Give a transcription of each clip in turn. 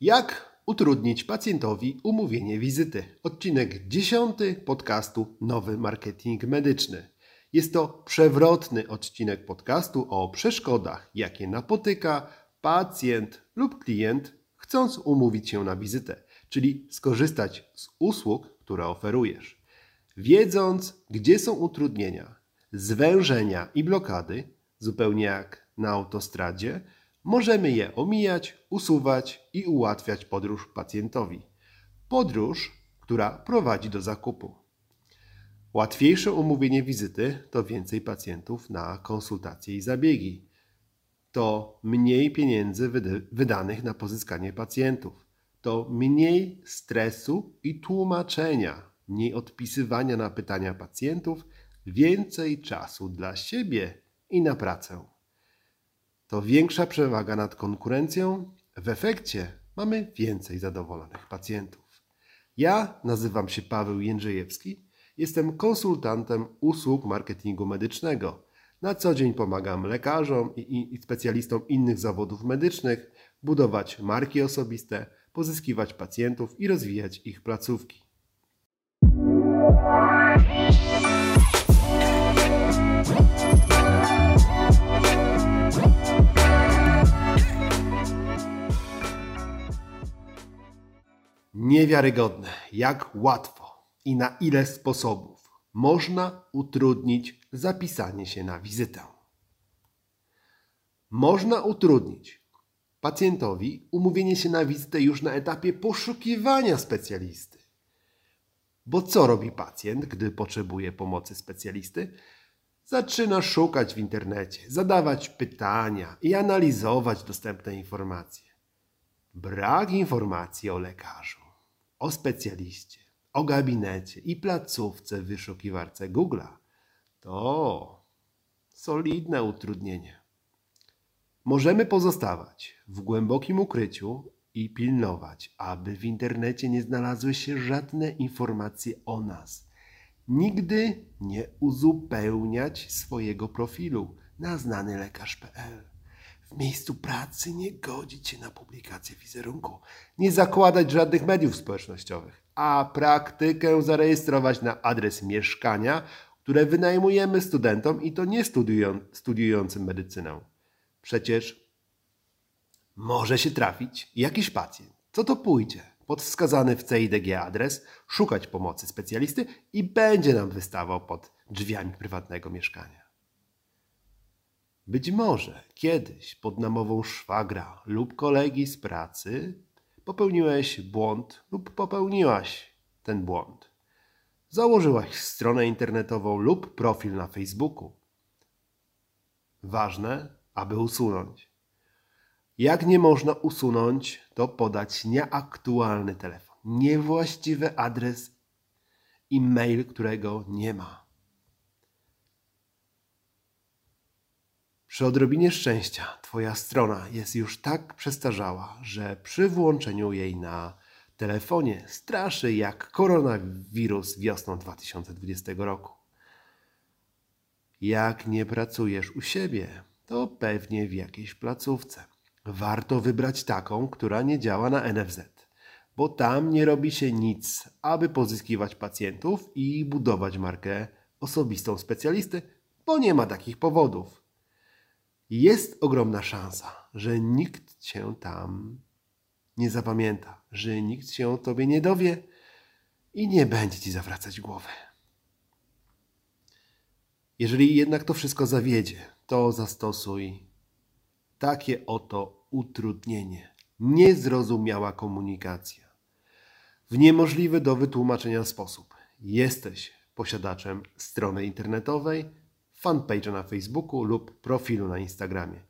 Jak utrudnić pacjentowi umówienie wizyty? Odcinek 10 podcastu Nowy Marketing Medyczny. Jest to przewrotny odcinek podcastu o przeszkodach, jakie napotyka pacjent lub klient, chcąc umówić się na wizytę, czyli skorzystać z usług, które oferujesz. Wiedząc, gdzie są utrudnienia, zwężenia i blokady, zupełnie jak na autostradzie, możemy je omijać, usuwać i ułatwiać podróż pacjentowi. Podróż, która prowadzi do zakupu. Łatwiejsze umówienie wizyty to więcej pacjentów na konsultacje i zabiegi. To mniej pieniędzy wydanych na pozyskanie pacjentów. To mniej stresu i tłumaczenia, mniej odpisywania na pytania pacjentów, więcej czasu dla siebie i na pracę to większa przewaga nad konkurencją. W efekcie mamy więcej zadowolonych pacjentów. Ja nazywam się Paweł Jędrzejewski, jestem konsultantem usług marketingu medycznego. Na co dzień pomagam lekarzom i, specjalistom innych zawodów medycznych budować marki osobiste, pozyskiwać pacjentów i rozwijać ich placówki. Niewiarygodne, jak łatwo i na ile sposobów można utrudnić zapisanie się na wizytę. Można utrudnić pacjentowi umówienie się na wizytę już na etapie poszukiwania specjalisty. Bo co robi pacjent, gdy potrzebuje pomocy specjalisty? Zaczyna szukać w internecie, zadawać pytania i analizować dostępne informacje. Brak informacji o lekarzu o specjaliście, o gabinecie i placówce w wyszukiwarce Google'a, to solidne utrudnienie. Możemy pozostawać w głębokim ukryciu i pilnować, aby w internecie nie znalazły się żadne informacje o nas. Nigdy nie uzupełniać swojego profilu na znanylekarz.pl. W miejscu pracy nie godzić się na publikację wizerunku, nie zakładać żadnych mediów społecznościowych, a praktykę zarejestrować na adres mieszkania, które wynajmujemy studentom i to nie studiują, studiującym medycynę. Przecież może się trafić jakiś pacjent. Co to pójdzie? Pod wskazany w CIDG adres, szukać pomocy specjalisty i będzie nam wystawał pod drzwiami prywatnego mieszkania. Być może kiedyś pod namową szwagra lub kolegi z pracy popełniłeś błąd lub popełniłaś ten błąd. Założyłaś stronę internetową lub profil na Facebooku. Ważne, aby usunąć. Jak nie można usunąć, to podać nieaktualny telefon, niewłaściwy adres e-mail, którego nie ma. Przy odrobinie szczęścia Twoja strona jest już tak przestarzała, że przy włączeniu jej na telefonie straszy jak koronawirus wiosną 2020 roku. Jak nie pracujesz u siebie, to pewnie w jakiejś placówce. Warto wybrać taką, która nie działa na NFZ, bo tam nie robi się nic, aby pozyskiwać pacjentów i budować markę osobistą specjalisty, bo nie ma takich powodów jest ogromna szansa, że nikt cię tam nie zapamięta, że nikt się o tobie nie dowie i nie będzie ci zawracać głowy. Jeżeli jednak to wszystko zawiedzie, to zastosuj takie oto utrudnienie. Niezrozumiała komunikacja. W niemożliwy do wytłumaczenia sposób. Jesteś posiadaczem strony internetowej, fanpage'a na Facebooku lub profilu na Instagramie.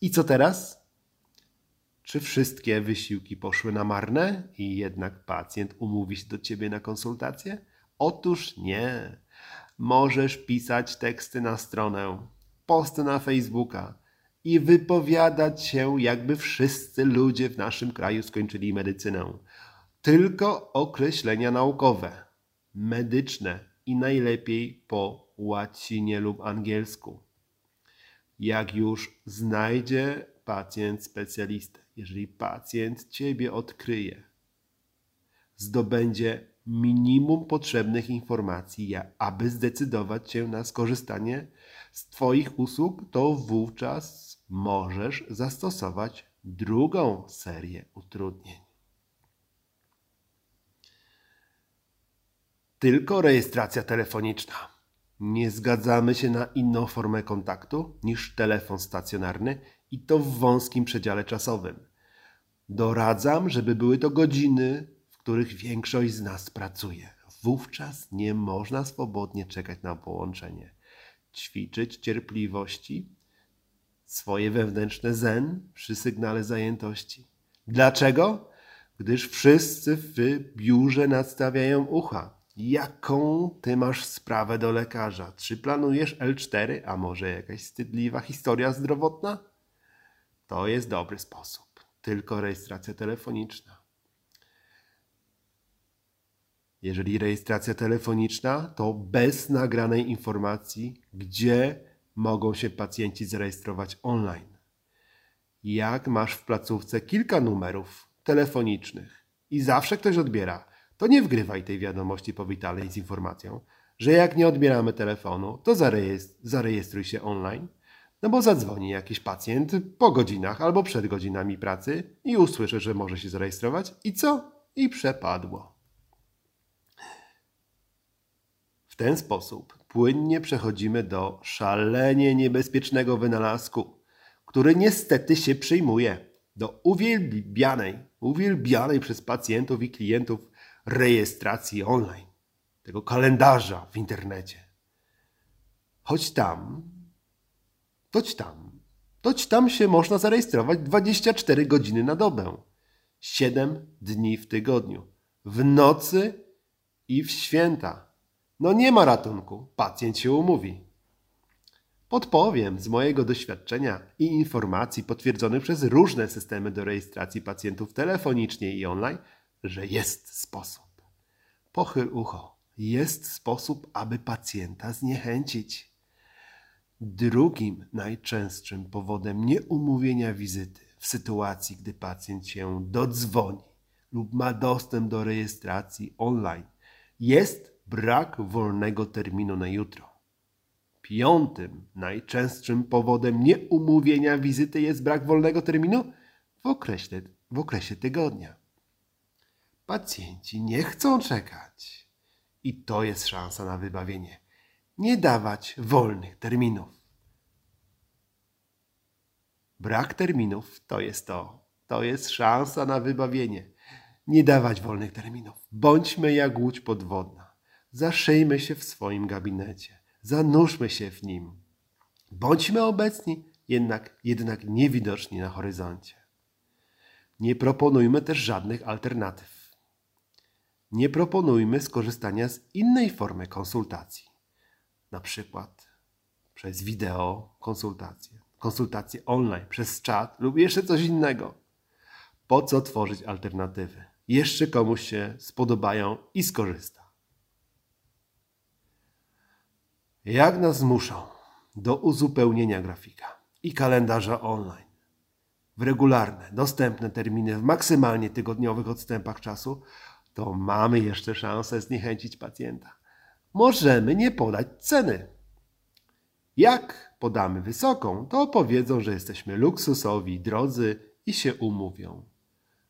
I co teraz? Czy wszystkie wysiłki poszły na marne i jednak pacjent umówi się do ciebie na konsultację? Otóż nie. Możesz pisać teksty na stronę, posty na Facebooka i wypowiadać się, jakby wszyscy ludzie w naszym kraju skończyli medycynę. Tylko określenia naukowe, medyczne i najlepiej po łacinie lub angielsku. Jak już znajdzie pacjent specjalistę jeżeli pacjent Ciebie odkryje, zdobędzie minimum potrzebnych informacji, aby zdecydować się na skorzystanie z Twoich usług, to wówczas możesz zastosować drugą serię utrudnień. Tylko rejestracja telefoniczna. Nie zgadzamy się na inną formę kontaktu niż telefon stacjonarny i to w wąskim przedziale czasowym. Doradzam, żeby były to godziny, w których większość z nas pracuje. Wówczas nie można swobodnie czekać na połączenie. Ćwiczyć cierpliwości, swoje wewnętrzne zen przy sygnale zajętości. Dlaczego? Gdyż wszyscy w biurze nadstawiają ucha. Jaką ty masz sprawę do lekarza? Czy planujesz L4, a może jakaś wstydliwa historia zdrowotna? To jest dobry sposób. Tylko rejestracja telefoniczna. Jeżeli rejestracja telefoniczna, to bez nagranej informacji, gdzie mogą się pacjenci zarejestrować online. Jak masz w placówce kilka numerów telefonicznych i zawsze ktoś odbiera, to nie wgrywaj tej wiadomości powitalnej z informacją, że jak nie odbieramy telefonu, to zarejestruj się online, no bo zadzwoni jakiś pacjent po godzinach albo przed godzinami pracy i usłyszy, że może się zarejestrować i co? I przepadło. W ten sposób płynnie przechodzimy do szalenie niebezpiecznego wynalazku, który niestety się przyjmuje do uwielbianej, uwielbianej przez pacjentów i klientów rejestracji online, tego kalendarza w internecie. Choć tam, toć tam, toć tam się można zarejestrować 24 godziny na dobę, 7 dni w tygodniu, w nocy i w święta. No nie ma ratunku, pacjent się umówi. Podpowiem z mojego doświadczenia i informacji potwierdzonych przez różne systemy do rejestracji pacjentów telefonicznie i online, że jest sposób. Pochyl ucho. Jest sposób, aby pacjenta zniechęcić. Drugim najczęstszym powodem nieumówienia wizyty w sytuacji, gdy pacjent się dodzwoni lub ma dostęp do rejestracji online, jest brak wolnego terminu na jutro. Piątym najczęstszym powodem nieumówienia wizyty jest brak wolnego terminu w okresie, w okresie tygodnia. Pacjenci nie chcą czekać. I to jest szansa na wybawienie. Nie dawać wolnych terminów. Brak terminów to jest to. To jest szansa na wybawienie. Nie dawać wolnych terminów. Bądźmy jak łódź podwodna. Zaszyjmy się w swoim gabinecie. Zanurzmy się w nim. Bądźmy obecni, jednak, jednak niewidoczni na horyzoncie. Nie proponujmy też żadnych alternatyw. Nie proponujmy skorzystania z innej formy konsultacji, na przykład przez wideo konsultacje, konsultacje online, przez czat lub jeszcze coś innego. Po co tworzyć alternatywy? Jeszcze komuś się spodobają i skorzysta. Jak nas zmuszą do uzupełnienia grafika i kalendarza online w regularne, dostępne terminy w maksymalnie tygodniowych odstępach czasu, to mamy jeszcze szansę zniechęcić pacjenta. Możemy nie podać ceny. Jak podamy wysoką, to powiedzą, że jesteśmy luksusowi, drodzy i się umówią.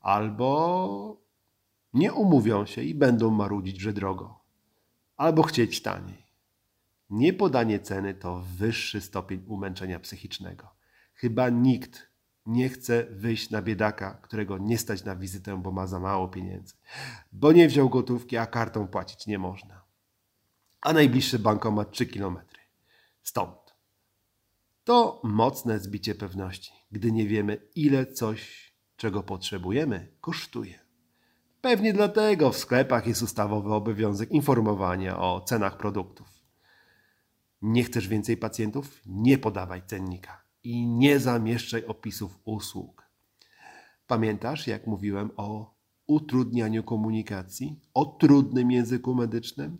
Albo nie umówią się i będą marudzić, że drogo. Albo chcieć taniej. Niepodanie ceny to wyższy stopień umęczenia psychicznego. Chyba nikt nie chce wyjść na biedaka, którego nie stać na wizytę, bo ma za mało pieniędzy, bo nie wziął gotówki, a kartą płacić nie można. A najbliższy bankomat 3 km. Stąd. To mocne zbicie pewności, gdy nie wiemy, ile coś, czego potrzebujemy, kosztuje. Pewnie dlatego w sklepach jest ustawowy obowiązek informowania o cenach produktów. Nie chcesz więcej pacjentów? Nie podawaj cennika i nie zamieszczaj opisów usług. Pamiętasz, jak mówiłem o utrudnianiu komunikacji, o trudnym języku medycznym?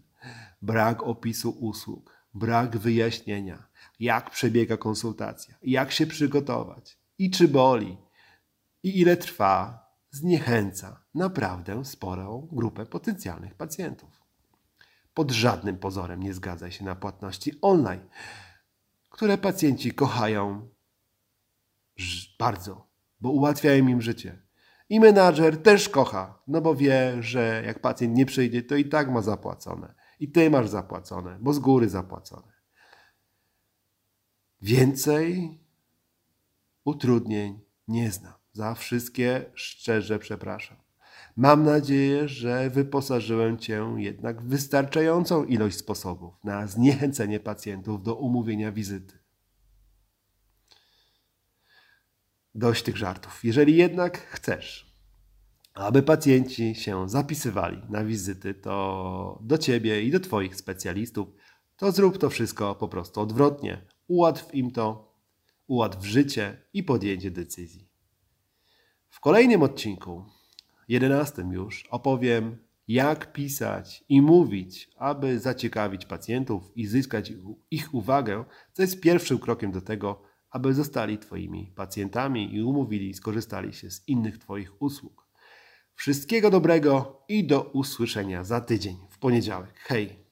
Brak opisu usług, brak wyjaśnienia, jak przebiega konsultacja, jak się przygotować i czy boli, i ile trwa, zniechęca naprawdę sporą grupę potencjalnych pacjentów. Pod żadnym pozorem nie zgadzaj się na płatności online, które pacjenci kochają bardzo, bo ułatwiają im życie. I menadżer też kocha, no bo wie, że jak pacjent nie przyjdzie, to i tak ma zapłacone. I ty masz zapłacone, bo z góry zapłacone. Więcej utrudnień nie znam. Za wszystkie szczerze przepraszam. Mam nadzieję, że wyposażyłem Cię jednak w wystarczającą ilość sposobów na zniechęcenie pacjentów do umówienia wizyty. Dość tych żartów. Jeżeli jednak chcesz, aby pacjenci się zapisywali na wizyty, to do Ciebie i do Twoich specjalistów, to zrób to wszystko po prostu odwrotnie. Ułatw im to, ułatw życie i podjęcie decyzji. W kolejnym odcinku, jedenastym już, opowiem, jak pisać i mówić, aby zaciekawić pacjentów i zyskać ich uwagę, co jest pierwszym krokiem do tego, aby zostali Twoimi pacjentami i umówili, skorzystali się z innych Twoich usług. Wszystkiego dobrego i do usłyszenia za tydzień w poniedziałek. Hej!